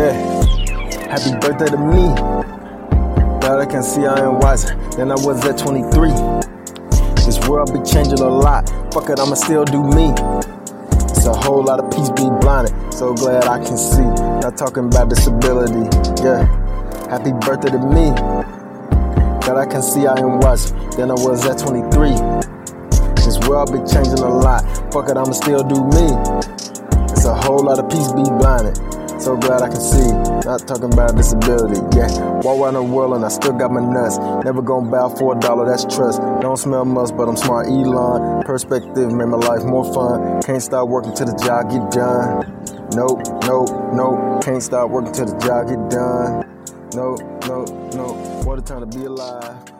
Happy birthday to me. Glad I can see I am wiser than I was at 23. This world be changing a lot. Fuck it, I'ma still do me. It's a whole lot of peace be blinded. So glad I can see. Not talking about disability. Yeah. Happy birthday to me. Glad I can see I am wiser than I was at 23. This world be changing a lot. Fuck it, I'ma still do me. It's a whole lot of peace be blinded. So glad I can see. Not talking about disability. Yeah. Walk around the world and I still got my nuts. Never gonna bow for a dollar, that's trust. Don't smell much, but I'm smart. Elon. Perspective made my life more fun. Can't stop working till the job get done. Nope, nope, nope. Can't stop working till the job get done. Nope, nope, nope. What a time to be alive.